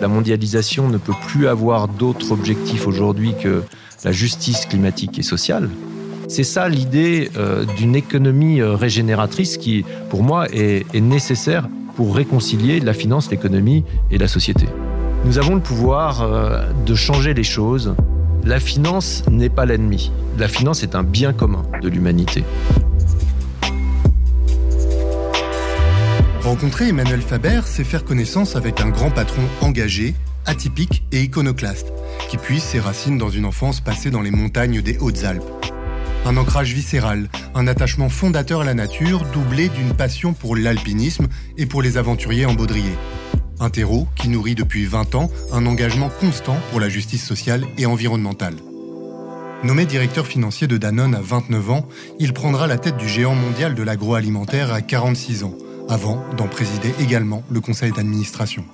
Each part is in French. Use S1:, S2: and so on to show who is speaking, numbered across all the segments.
S1: La mondialisation ne peut plus avoir d'autre objectif aujourd'hui que la justice climatique et sociale. C'est ça l'idée euh, d'une économie euh, régénératrice qui, pour moi, est, nécessaire pour réconcilier la finance, l'économie et la société. Nous avons le pouvoir euh, de changer les choses. La finance n'est pas l'ennemi. La finance est un bien commun de l'humanité.
S2: Rencontrer Emmanuel Faber, c'est faire connaissance avec un grand patron engagé, atypique et iconoclaste, qui puise ses racines dans une enfance passée dans les montagnes des Hautes-Alpes. Un ancrage viscéral, un attachement fondateur à la nature, doublé d'une passion pour l'alpinisme et pour les aventuriers en baudrier. Un terreau qui nourrit depuis 20 ans un engagement constant pour la justice sociale et environnementale. Nommé directeur financier de Danone à 29 ans, il prendra la tête du géant mondial de l'agroalimentaire à 46 ans, avant d'en présider également le conseil d'administration.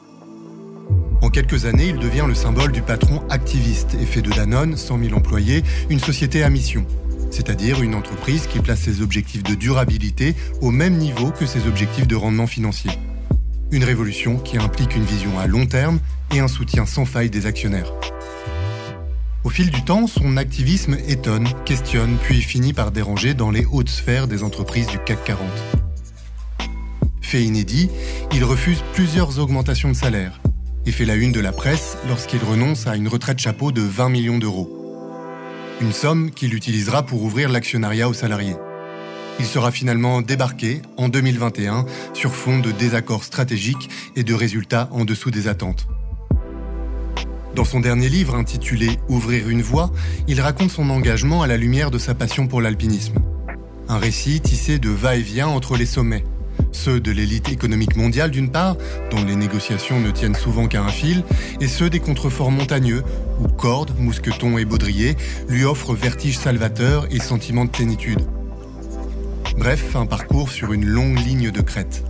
S2: En quelques années, il devient le symbole du patron activiste et fait de Danone, 100 000 employés, une société à mission, c'est-à-dire une entreprise qui place ses objectifs de durabilité au même niveau que ses objectifs de rendement financier. Une révolution qui implique une vision à long terme et un soutien sans faille des actionnaires. Au fil du temps, son activisme étonne, questionne, puis finit par déranger dans les hautes sphères des entreprises du CAC 40. Fait inédit, il refuse plusieurs augmentations de salaire et fait la une de la presse lorsqu'il renonce à une retraite chapeau de 20 millions d'euros. Une somme qu'il utilisera pour ouvrir l'actionnariat aux salariés. Il sera finalement débarqué en 2021 sur fond de désaccords stratégiques et de résultats en dessous des attentes. Dans son dernier livre intitulé Ouvrir une voie, il raconte son engagement à la lumière de sa passion pour l'alpinisme. Un récit tissé de va-et-vient entre les sommets, ceux de l'élite économique mondiale d'une part, dont les négociations ne tiennent souvent qu'à un fil, et ceux des contreforts montagneux, où cordes, mousquetons et baudriers lui offrent vertige salvateur et sentiment de plénitude. Bref, un parcours sur une longue ligne de crête.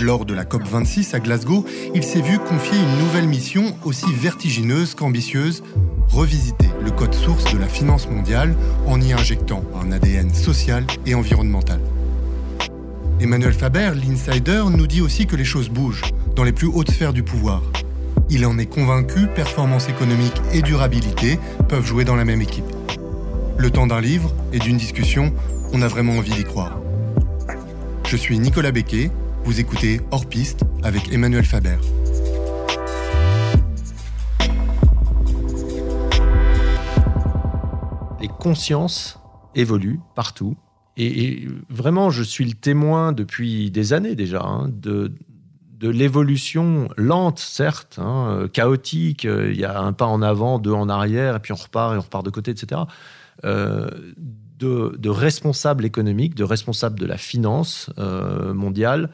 S2: Lors de la COP26 à Glasgow, il s'est vu confier une nouvelle mission aussi vertigineuse qu'ambitieuse, revisiter le code source de la finance mondiale en y injectant un ADN social et environnemental. Emmanuel Faber, l'insider, nous dit aussi que les choses bougent dans les plus hautes sphères du pouvoir. Il en est convaincu, performance économique et durabilité peuvent jouer dans la même équipe. Le temps d'un livre et d'une discussion, on a vraiment envie d'y croire. Je suis Nicolas Becquet, vous écoutez Hors Piste avec Emmanuel Faber.
S1: Les consciences évoluent partout et, vraiment, je suis le témoin depuis des années déjà hein, de, de l'évolution lente, certes, hein, chaotique. Il y a un pas en avant, deux en arrière, et puis on repart et on repart de côté, etc. Euh, de, responsables économiques, de responsables de la finance euh, mondiale,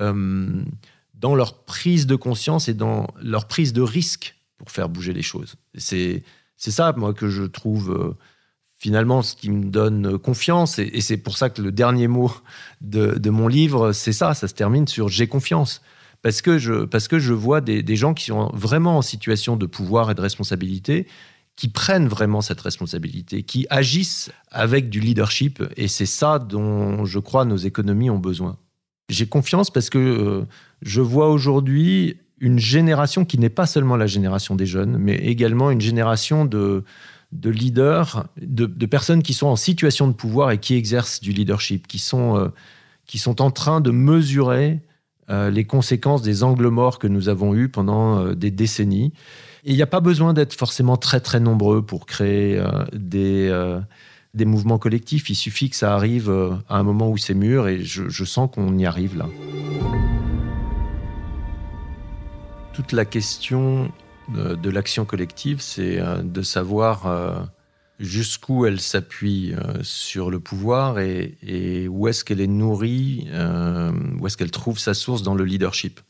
S1: euh, dans leur prise de conscience et dans leur prise de risque pour faire bouger les choses. C'est ça, moi, que je trouve finalement ce qui me donne confiance. Et, c'est pour ça que le dernier mot de, mon livre, c'est ça, ça se termine sur j'ai confiance. Parce que je, parce que je vois des, gens qui sont vraiment en situation de pouvoir et de responsabilité, qui prennent vraiment cette responsabilité, qui agissent avec du leadership. Et c'est ça dont je crois nos économies ont besoin. J'ai confiance parce que euh, je vois aujourd'hui une génération qui n'est pas seulement la génération des jeunes, mais également une génération de, de leaders, de, personnes qui sont en situation de pouvoir et qui exercent du leadership, qui sont, euh, qui sont en train de mesurer euh, les conséquences des angles morts que nous avons eus pendant euh, des décennies. Et il n'y a pas besoin d'être forcément très très nombreux pour créer des, des mouvements collectifs. Il suffit que ça arrive à un moment où c'est mûr et je, je sens qu'on y arrive là. Toute la question de, l'action collective, c'est euh, de savoir euh, jusqu'où elle s'appuie euh, sur le pouvoir et, où est-ce qu'elle est nourrie, où est-ce qu'elle trouve sa source dans le leadership.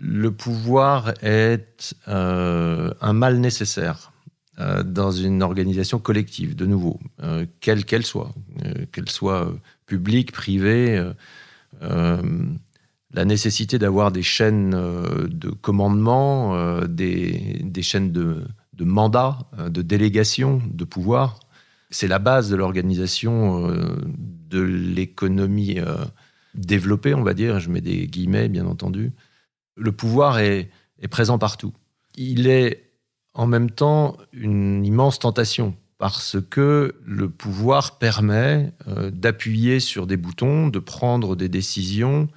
S1: Le pouvoir est un mal nécessaire dans une organisation collective, de nouveau, quelle qu'elle soit, qu'elle soit publique, privée la nécessité d'avoir des chaînes euh, de commandement, euh, des, chaînes de, mandat, euh, de délégation, de pouvoir. C'est la base de l'organisation de l'économie développé, on va dire, je mets des guillemets bien entendu, le pouvoir est, présent partout. Il est en même temps une immense tentation parce que le pouvoir permet euh, d'appuyer sur des boutons, de prendre des décisions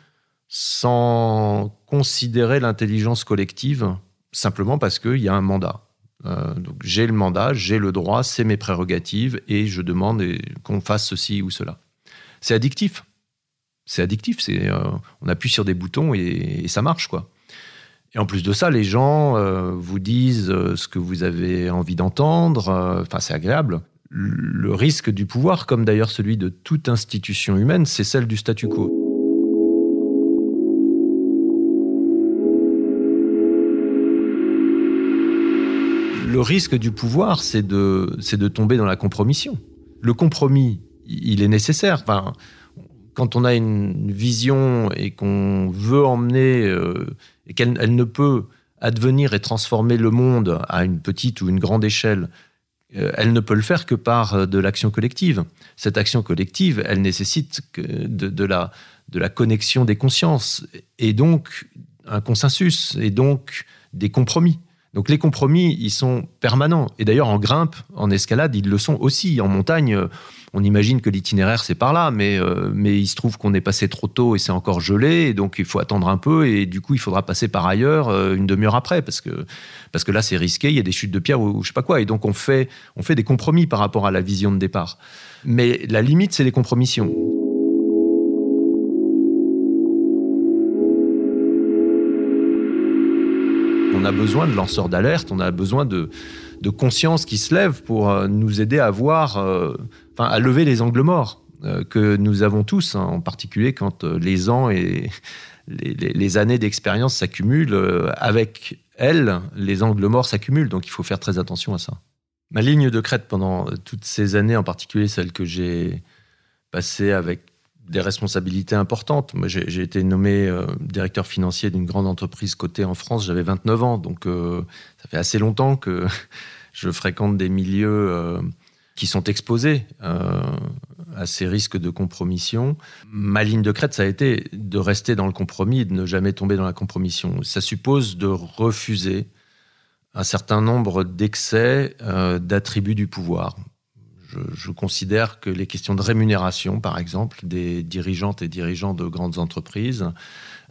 S1: sans considérer l'intelligence collective, simplement parce qu'il y a un mandat. Euh, donc j'ai le mandat, j'ai le droit, c'est mes prérogatives, et je demande qu'on fasse ceci ou cela. C'est addictif. C'est addictif. Euh, on appuie sur des boutons et, ça marche, quoi. Et en plus de ça, les gens euh, vous disent ce que vous avez envie d'entendre. Enfin, c'est agréable. Le risque du pouvoir, comme d'ailleurs celui de toute institution humaine, c'est celle du statu quo. Le risque du pouvoir, c'est de, c'est de tomber dans la compromission. Le compromis, il est nécessaire. Quand on a une vision et qu'on veut emmener euh, et qu'elle elle ne peut advenir et transformer le monde à une petite ou une grande échelle, euh, elle ne peut le faire que par euh, de l'action collective. Cette action collective, elle nécessite de, la, de la connexion des consciences et donc un consensus et donc des compromis. Donc les compromis, ils sont permanents. Et d'ailleurs, en grimpe, en escalade, ils le sont aussi. En montagne, on imagine que l'itinéraire, c'est par là, mais, euh, mais il se trouve qu'on est passé trop tôt et c'est encore gelé, donc il faut attendre un peu, et du coup, il faudra passer par ailleurs euh, une demi-heure après, parce que, parce que là, c'est risqué, il y a des chutes de pierre ou, ou je sais pas quoi. Et donc, on fait, on fait des compromis par rapport à la vision de départ. Mais la limite, c'est les compromissions. On a besoin de lanceurs d'alerte, on a besoin de, de, conscience qui se lève pour euh, nous aider à voir, euh, enfin, à lever les angles morts euh, que nous avons tous, hein, en particulier quand les ans et les, années d'expérience s'accumulent. Avec elles, les angles morts s'accumulent, donc il faut faire très attention à ça. Ma ligne de crête pendant toutes ces années, en particulier celle que j'ai passée avec des responsabilités importantes. Moi, j'ai été nommé euh, directeur financier d'une grande entreprise cotée en France. J'avais 29 ans, donc euh, ça fait assez longtemps que je fréquente des milieux euh, qui sont exposés à ces risques de compromission. Ma ligne de crête, ça a été de rester dans le compromis de ne jamais tomber dans la compromission. Ça suppose de refuser un certain nombre d'excès d'attributs du pouvoir je, considère que les questions de rémunération, par exemple, des dirigeantes et dirigeants de grandes entreprises,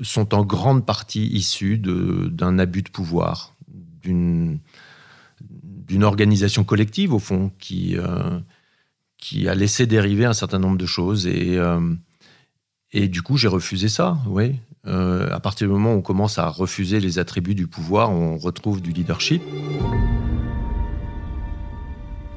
S1: sont en grande partie issues d'un abus de pouvoir, d'une organisation collective, au fond, qui, euh, qui a laissé dériver un certain nombre de choses. Et, euh, du coup, j'ai refusé ça, oui. Euh, à partir du moment où on commence à refuser les attributs du pouvoir, on retrouve du leadership.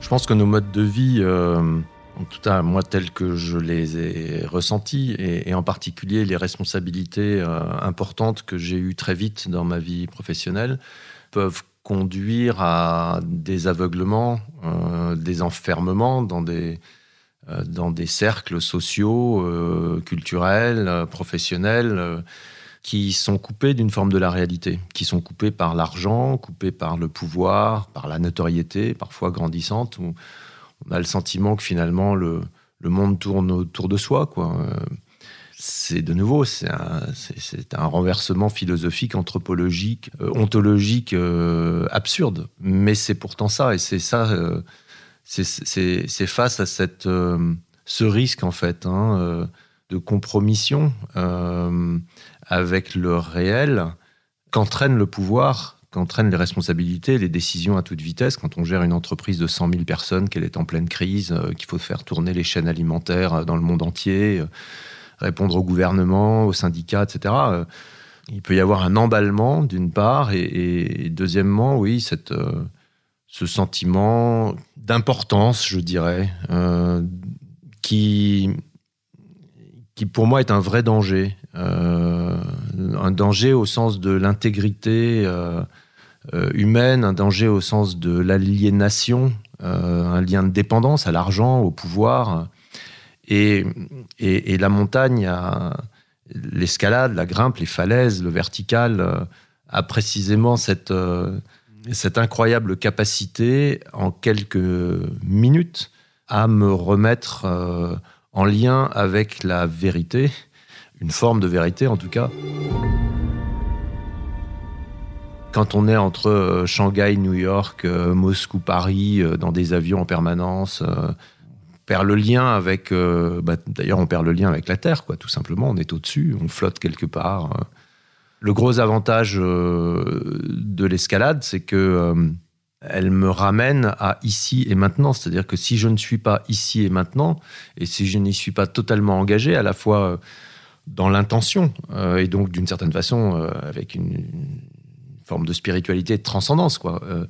S1: Je pense que nos modes de vie, euh, en tout cas moi tels que je les ai ressentis, et, en particulier les responsabilités euh, importantes que j'ai eues très vite dans ma vie professionnelle, peuvent conduire à des aveuglements, euh, des enfermements dans des, cercles sociaux, culturels, professionnels qui sont coupés d'une forme de la réalité, qui sont coupés par l'argent, coupés par le pouvoir, par la notoriété, parfois grandissante, où on a le sentiment que finalement le, le monde tourne autour de soi. Quoi. C'est de nouveau, c'est un, un, renversement philosophique, anthropologique, euh, ontologique euh, absurde. Mais c'est pourtant ça, et c'est ça, euh, c'est face à cette, euh, ce risque en fait hein, de compromission. Avec le réel qu'entraîne le pouvoir, qu'entraînent les responsabilités, les décisions à toute vitesse quand on gère une entreprise de 100 000 personnes, qu'elle est en pleine crise, euh, qu'il faut faire tourner les chaînes alimentaires euh, dans le monde entier, euh, répondre au gouvernement, aux syndicats, etc. Il peut y avoir un emballement d'une part et, deuxièmement, oui, cette, ce sentiment d'importance, je dirais, qui qui pour moi est un vrai danger, un danger au sens de l'intégrité euh, euh, humaine, un danger au sens de l'aliénation, euh, un lien de dépendance à l'argent, au pouvoir. Et, et, la montagne, l'escalade, la grimpe, les falaises, le vertical, euh, a précisément cette, euh, cette incroyable capacité en quelques minutes à me remettre euh, en lien avec la vérité, une forme de vérité en tout cas. Quand on est entre euh, Shanghai, New York, euh, Moscou, Paris, euh, dans des avions en permanence, on perd le lien avec. Bah, d'ailleurs, on perd le lien avec la Terre, quoi. Tout simplement, on est au-dessus, on flotte quelque part. Le gros avantage de l'escalade, c'est que elle me ramène à ici et maintenant. C'est-à-dire que si je ne suis pas ici et maintenant, et si je n'y suis pas totalement engagé, à la fois dans l'intention, et donc d'une certaine façon avec une, forme de spiritualité, de transcendance, quoi. Euh,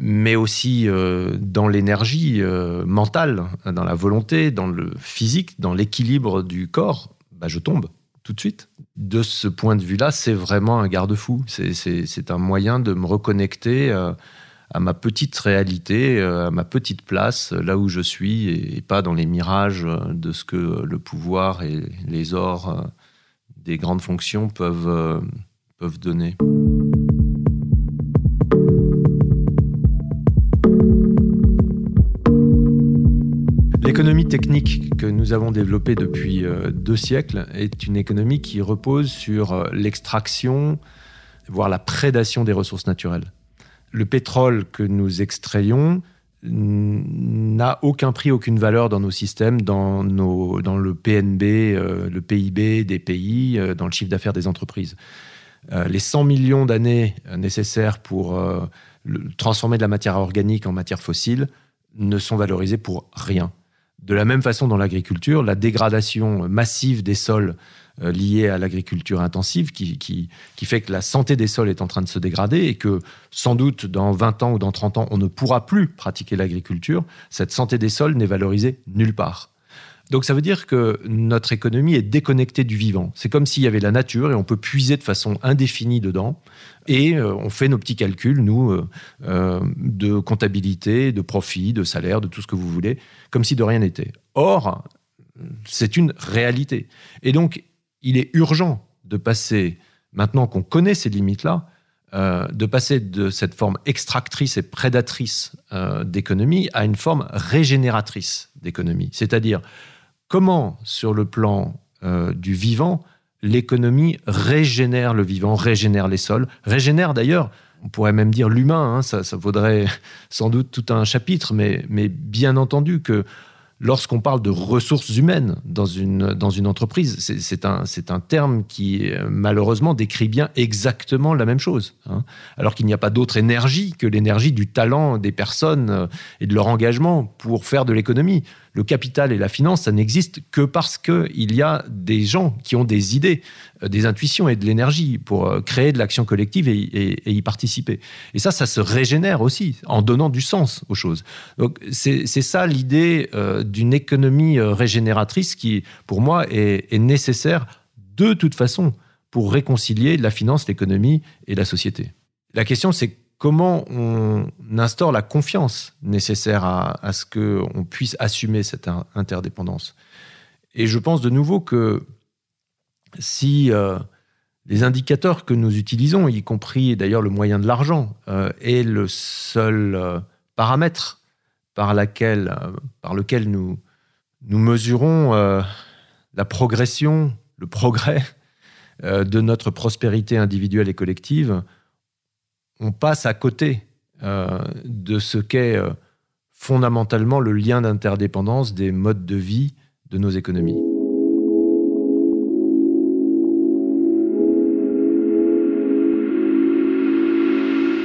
S1: mais aussi euh, dans l'énergie euh, mentale, dans la volonté, dans le physique, dans l'équilibre du corps, bah, je tombe tout de suite. De ce point de vue-là, c'est vraiment un garde-fou. C'est un moyen de me reconnecter à ma petite réalité, à ma petite place, là où je suis, et pas dans les mirages de ce que le pouvoir et les ors des grandes fonctions peuvent, peuvent donner. L'économie technique que nous avons développée depuis euh, deux siècles est une économie qui repose sur euh, l'extraction, voire la prédation des ressources naturelles. Le pétrole que nous extrayons n'a aucun prix, aucune valeur dans nos systèmes, dans, le PNB, euh, le PIB des pays, dans le chiffre d'affaires des entreprises. les 100 millions d'années nécessaires pour transformer de la matière organique en matière fossile ne sont valorisés pour rien. De la même façon, dans l'agriculture, la dégradation massive des sols euh, liée à l'agriculture intensive qui, qui, fait que la santé des sols est en train de se dégrader et que sans doute dans 20 ans ou dans 30 ans, on ne pourra plus pratiquer l'agriculture, cette santé des sols n'est valorisée nulle part. Donc ça veut dire que notre économie est déconnectée du vivant. C'est comme s'il y avait la nature et on peut puiser de façon indéfinie dedans. Et euh, on fait nos petits calculs, nous, euh, euh, de comptabilité, de profit, de salaire, de tout ce que vous voulez, comme si de rien n'était. Or, c'est une réalité. Et donc, il est urgent de passer, maintenant qu'on connaît ces limites-là, de passer de cette forme extractrice et prédatrice d'économie à une forme régénératrice d'économie. C'est-à-dire comment, sur le plan euh, du vivant, l'économie régénère le vivant, régénère les sols, régénère d'ailleurs, on pourrait même dire l'humain, hein, ça, vaudrait sans doute tout un chapitre, mais bien entendu que lorsqu'on parle de ressources humaines dans une, dans une entreprise, c'est un, un terme qui euh, malheureusement décrit bien exactement la même chose. Hein. Alors qu'il n'y a pas d'autre énergie que l'énergie du talent des personnes euh, et de leur engagement pour faire de l'économie le capital et la finance, ça n'existe que parce qu'il y a des gens qui ont des idées, euh, des intuitions et de l'énergie pour euh, créer de l'action collective et, y participer. Et ça, ça se régénère aussi en donnant du sens aux choses. Donc c'est ça l'idée euh, d'une économie régénératrice qui, pour moi, est, est nécessaire de toute façon pour réconcilier la finance, l'économie et la société. La question, c'est comment on instaure la confiance nécessaire à, ce qu'on puisse assumer cette interdépendance. Et je pense de nouveau que si euh, les indicateurs que nous utilisons, y compris d'ailleurs le moyen de l'argent, euh, est le seul euh, paramètre par, lequel nous mesurons la progression, le progrès de notre prospérité individuelle et collective, on passe à côté euh, de ce qu'est euh, fondamentalement le lien d'interdépendance des modes de vie de nos économies.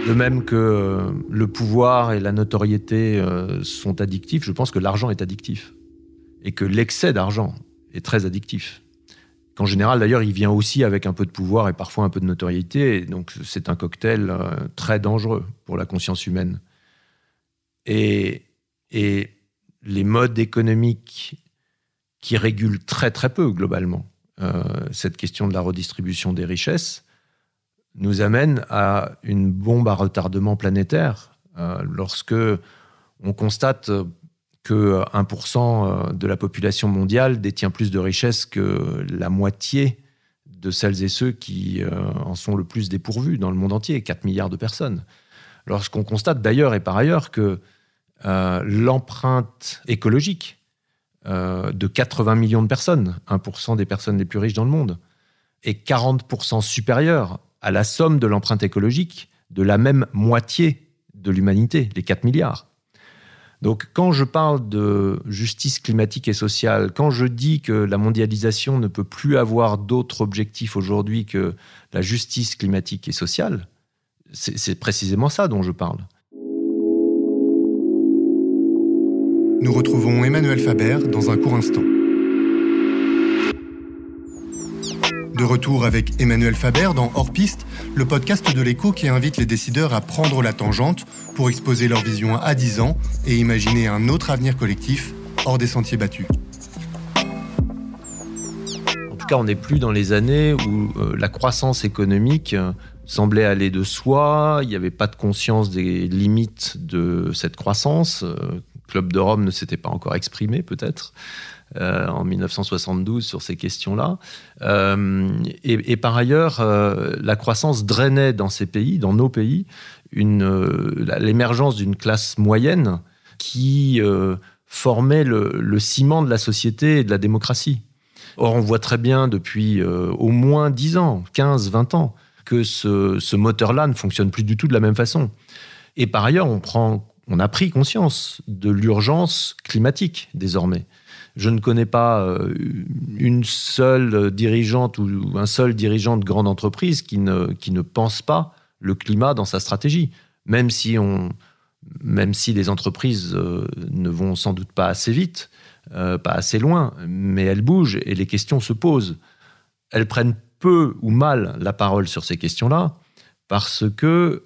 S1: De même que euh, le pouvoir et la notoriété sont addictifs, je pense que l'argent est addictif. Et que l'excès d'argent est très addictif. En général, d'ailleurs, il vient aussi avec un peu de pouvoir et parfois un peu de notoriété. donc, c'est un cocktail euh, très dangereux pour la conscience humaine. Et, les modes économiques qui régulent très très peu globalement euh, cette question de la redistribution des richesses nous amènent à une bombe à retardement planétaire. Euh, lorsque on constate que 1% euh, de la population mondiale détient plus de richesses que la moitié de celles et ceux qui euh, en sont le plus dépourvus dans le monde entier, 4 milliards de personnes. Lorsqu'on constate d'ailleurs et par ailleurs que euh, l'empreinte écologique euh, de 80 millions de personnes, 1% des personnes les plus riches dans le monde, est 40% supérieur à la somme de l'empreinte écologique de la même moitié de l'humanité, les 4 milliards. Donc quand je parle de justice climatique et sociale, quand je dis que la mondialisation ne peut plus avoir d'autre objectif aujourd'hui que la justice climatique et sociale, c'est précisément ça dont je parle.
S2: Nous retrouvons Emmanuel Faber dans un court instant. De retour avec Emmanuel Faber dans Hors Piste, le podcast de l'écho qui invite les décideurs à prendre la tangente pour exposer leur vision à 10 ans et imaginer un autre avenir collectif hors des sentiers battus.
S1: En tout cas, on n'est plus dans les années où euh, la croissance économique euh, semblait aller de soi, il n'y avait pas de conscience des limites de cette croissance. Euh, Club de Rome ne s'était pas encore exprimé, peut-être, euh, en 1972 sur ces questions-là. Euh, et, par ailleurs, euh, la croissance drainait dans ces pays, dans nos pays, l'émergence d'une classe moyenne qui formait le, ciment de la société et de la démocratie. Or, on voit très bien depuis au moins 10 ans, 15, 20 ans, que ce, moteur-là ne fonctionne plus du tout de la même façon. Et par ailleurs, on a pris conscience de l'urgence climatique désormais. Je ne connais pas euh, une seule dirigeante ou un seul dirigeant de grande entreprise qui ne, qui ne pense pas le climat dans sa stratégie, même si, on, même si les entreprises euh, ne vont sans doute pas assez vite, euh, pas assez loin, mais elles bougent et les questions se posent. Elles prennent peu ou mal la parole sur ces questions-là parce que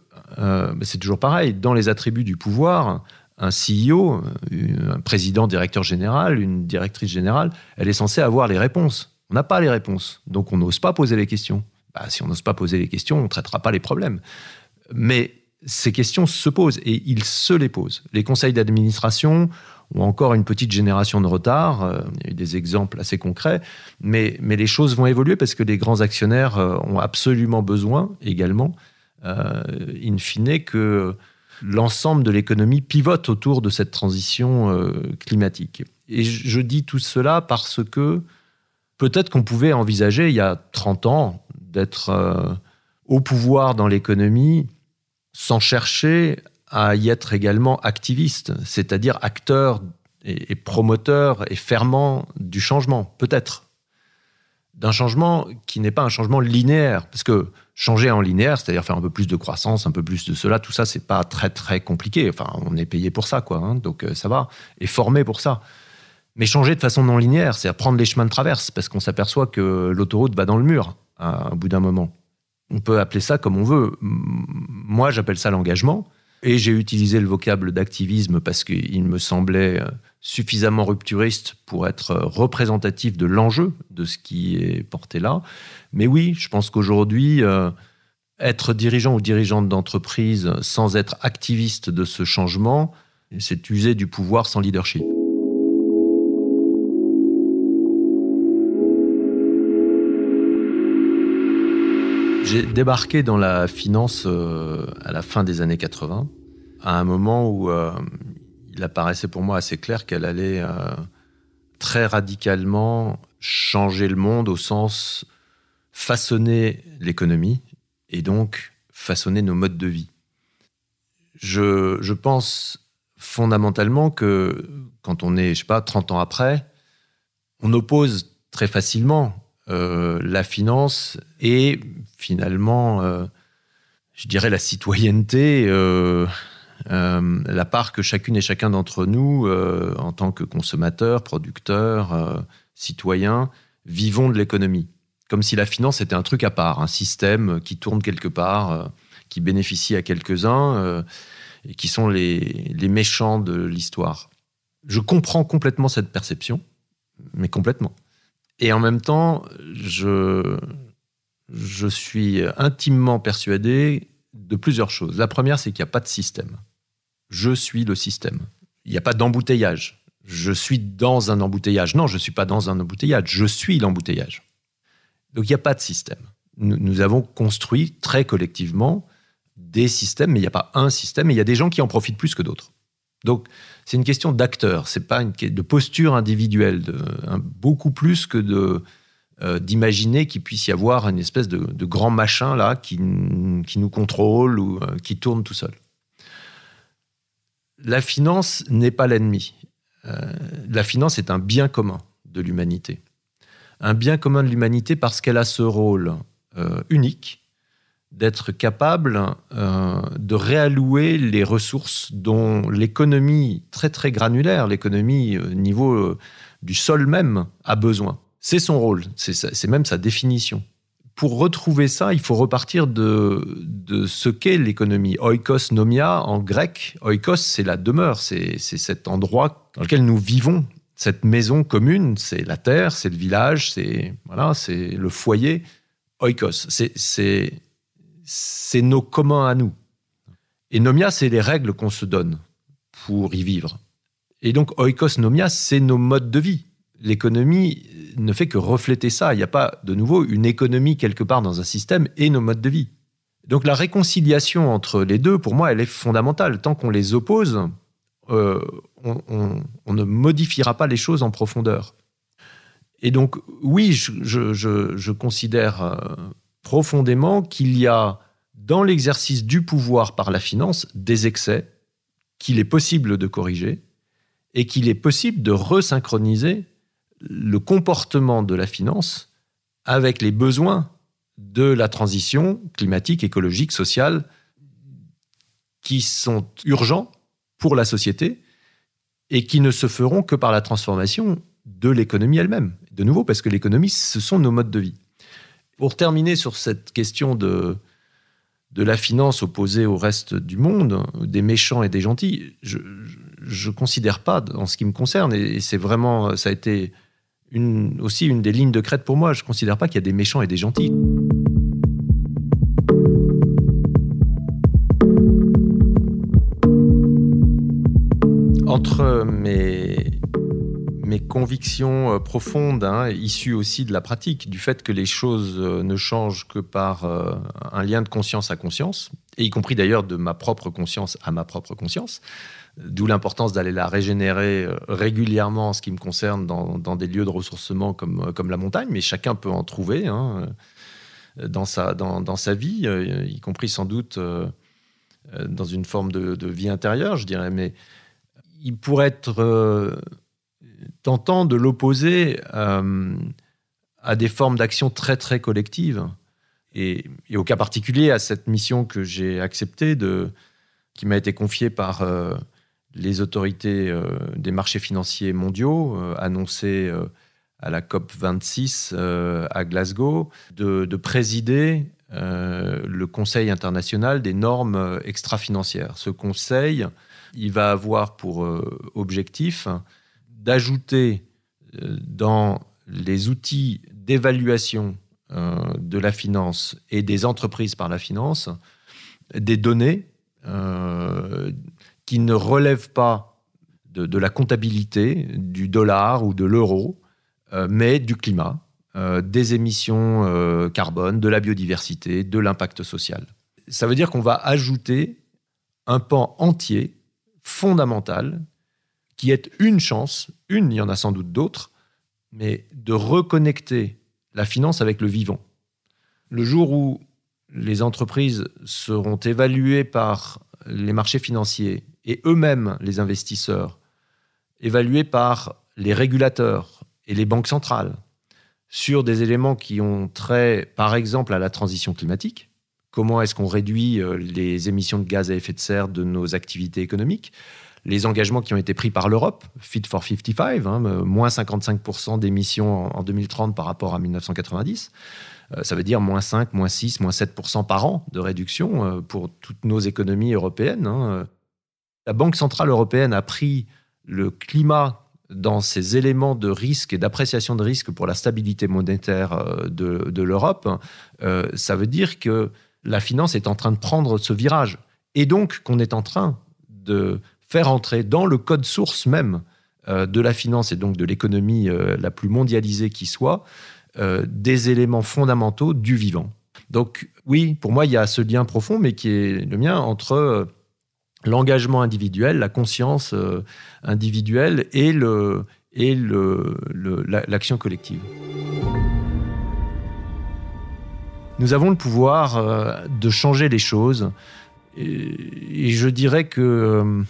S1: c'est toujours pareil. Dans les attributs du pouvoir, un CEO, un président, directeur général, une directrice générale, elle est censée avoir les réponses. On n'a pas les réponses, donc on n'ose pas poser les questions. Bah, si on n'ose pas poser les questions, on ne traitera pas les problèmes. Mais ces questions se posent et ils se les posent. Les conseils d'administration ont encore une petite génération de retard. Euh, il y a eu des exemples assez concrets, mais, mais les choses vont évoluer parce que les grands actionnaires euh, ont absolument besoin également euh, in fine, que l'ensemble de l'économie pivote autour de cette transition euh, climatique. Et je dis tout cela parce que peut-être qu'on pouvait envisager il y a 30 ans d'être euh, au pouvoir dans l'économie sans chercher à y être également activiste, c'est-à-dire acteur et, et, promoteur et ferment du changement, peut-être. D'un changement qui n'est pas un changement linéaire, parce que changer en linéaire, c'est-à-dire faire un peu plus de croissance, un peu plus de cela, tout ça, c'est pas très très compliqué. Enfin, on est payé pour ça, quoi. Hein, donc euh, ça va, et formé pour ça. Mais changer de façon non linéaire, c'est à prendre les chemins de traverse, parce qu'on s'aperçoit que l'autoroute va dans le mur à, bout d'un moment. On peut appeler ça comme on veut. Moi, j'appelle ça l'engagement. Et j'ai utilisé le vocable d'activisme parce qu'il me semblait euh, suffisamment rupturiste pour être euh, représentatif de l'enjeu de ce qui est porté là. Mais oui, je pense qu'aujourd'hui, euh, être dirigeant ou dirigeante d'entreprise sans être activiste de ce changement, c'est user du pouvoir sans leadership. J'ai débarqué dans la finance euh, à la fin des années 80, à un moment où il apparaissait pour moi assez clair qu'elle allait très radicalement changer le monde au sens façonner l'économie et donc façonner nos modes de vie. Je, pense fondamentalement que quand on est, je sais pas, 30 ans après, on oppose très facilement euh, la finance et finalement, euh, je dirais, la citoyenneté, euh, la part que chacune et chacun d'entre nous, en tant que consommateurs, producteurs, citoyens, vivons de l'économie comme si la finance était un truc à part, un système qui tourne quelque part, euh, qui bénéficie à quelques-uns euh, et qui sont les, méchants de l'histoire. Je comprends complètement cette perception, mais complètement. Et en même temps, je suis intimement persuadé de plusieurs choses. La première, c'est qu'il n'y a pas de système. Je suis le système. Il n'y a pas d'embouteillage. Je suis dans un embouteillage. Non, je ne suis pas dans un embouteillage. Je suis l'embouteillage. Donc il n'y a pas de système. Nous, avons construit très collectivement des systèmes, mais il n'y a pas un système, et il y a des gens qui en profitent plus que d'autres. Donc, c'est une question d'acteur, c'est pas une de posture individuelle, beaucoup plus que euh, d'imaginer qu'il puisse y avoir une espèce de, grand machin là qui, qui nous contrôle ou euh, qui tourne tout seul. La finance n'est pas l'ennemi. Euh, la finance est un bien commun de l'humanité. Un bien commun de l'humanité parce qu'elle a ce rôle unique d'être capable de réallouer les ressources dont l'économie très très granulaire, l'économie au niveau du sol même, a besoin. C'est son rôle, c'est même sa définition. Pour retrouver ça, il faut repartir de, de ce qu'est l'économie. Oikos nomia en grec, oikos c'est la demeure, c'est cet endroit dans lequel nous vivons, cette maison commune, c'est la terre, c'est le village, c'est voilà, c'est le foyer. Oikos, c'est nos communs à nous. Et nomia, c'est les règles qu'on se donne pour y vivre. Et donc oikos nomia, c'est nos modes de vie l'économie ne fait que refléter ça. Il n'y a pas de nouveau une économie quelque part dans un système et nos modes de vie. Donc la réconciliation entre les deux, pour moi, elle est fondamentale. Tant qu'on les oppose, euh, on, ne modifiera pas les choses en profondeur. Et donc oui, je, considère euh, profondément qu'il y a dans l'exercice du pouvoir par la finance des excès qu'il est possible de corriger et qu'il est possible de resynchroniser le comportement de la finance avec les besoins de la transition climatique, écologique, sociale, qui sont urgents pour la société et qui ne se feront que par la transformation de l'économie elle-même. De nouveau, parce que l'économie, ce sont nos modes de vie. Pour terminer sur cette question de, de la finance opposée au reste du monde, des méchants et des gentils, je ne considère pas, en ce qui me concerne, et c'est vraiment, ça a été aussi une des lignes de crête pour moi. Je ne considère pas qu'il y a des méchants et des gentils. Entre mes, mes convictions euh, profondes, hein, issues aussi de la pratique, du fait que les choses euh, ne changent que par euh, un lien de conscience à conscience, et y compris d'ailleurs de ma propre conscience à ma propre conscience, D'où l'importance d'aller la régénérer euh, régulièrement en ce qui me concerne dans, des lieux de ressourcement comme, euh, comme la montagne, mais chacun peut en trouver hein, euh, dans, sa, dans, sa vie, y compris sans doute dans une forme de, vie intérieure, je dirais. Mais il pourrait être tentant de l'opposer à des formes d'action très très collectives. Et, et, au cas particulier, à cette mission que j'ai acceptée, de, qui m'a été confiée par les autorités euh, des marchés financiers mondiaux euh, annoncées euh, à la COP 26 à Glasgow de, présider le Conseil international des normes extra-financières. Ce conseil, il va avoir pour objectif d'ajouter dans les outils d'évaluation de la finance et des entreprises par la finance des données qui ne relève pas de, la comptabilité du dollar ou de l'euro, euh, mais du climat, euh, des émissions euh, carbone, de la biodiversité, de l'impact social. Ça veut dire qu'on va ajouter un pan entier, fondamental, qui est une chance, une, il y en a sans doute d'autres, mais de reconnecter la finance avec le vivant. Le jour où les entreprises seront évaluées par les marchés financiers et eux-mêmes, les investisseurs, évalués par les régulateurs et les banques centrales sur des éléments qui ont trait, par exemple, à la transition climatique. Comment est-ce qu'on réduit euh, les émissions de gaz à effet de serre de nos activités économiques? Les engagements qui ont été pris par l'Europe, Fit for 55, hein, moins 55% d'émissions en 2030 par rapport à 1990. Euh, ça veut dire moins 5, moins 6, moins 7% par an de réduction euh, pour toutes nos économies européennes. Hein. La Banque Centrale Européenne a pris le climat dans ses éléments de risque et d'appréciation de risque pour la stabilité monétaire euh, de, l'Europe, euh, ça veut dire que la finance est en train de prendre ce virage. Et donc qu'on est en train de faire entrer dans le code source même de la finance et donc de l'économie la plus mondialisée qui soit, des éléments fondamentaux du vivant. Donc oui, pour moi, il y a ce lien profond, mais qui est le mien entre l'engagement individuel, la conscience individuelle et le et l'action collective. Nous avons le pouvoir de changer les choses et, je dirais que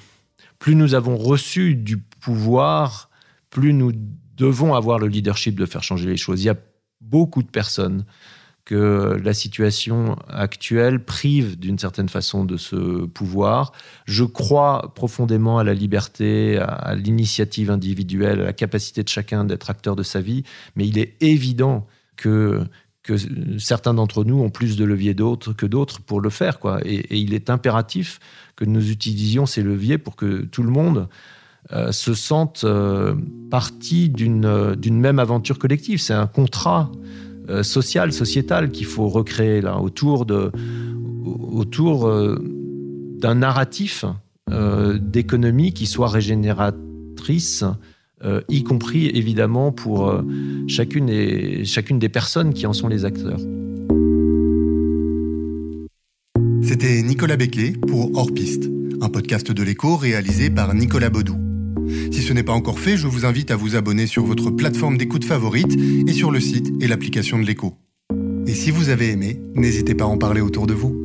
S1: plus nous avons reçu du pouvoir, plus nous devons avoir le leadership de faire changer les choses. Il y a beaucoup de personnes que la situation actuelle prive d'une certaine façon de ce pouvoir. Je crois profondément à la liberté, à l'initiative individuelle, à la capacité de chacun d'être acteur de sa vie, mais il est évident que que certains d'entre nous ont plus de leviers d'autres que d'autres pour le faire. Et, il est impératif que nous utilisions ces leviers pour que tout le monde euh, se sente euh, partie d'une même aventure collective. C'est un contrat euh, social, sociétal qu'il faut recréer là, autour de autour d'un narratif d'économie qui soit régénératrice euh, y compris évidemment pour euh, chacune, et, chacune des personnes qui en sont les acteurs.
S2: C'était Nicolas Becquet pour Hors Piste, un podcast de l'écho réalisé par Nicolas Baudou. Si ce n'est pas encore fait, je vous invite à vous abonner sur votre plateforme d'écoute favorite et sur le site et l'application de l'écho. Et si vous avez aimé, n'hésitez pas à en parler autour de vous.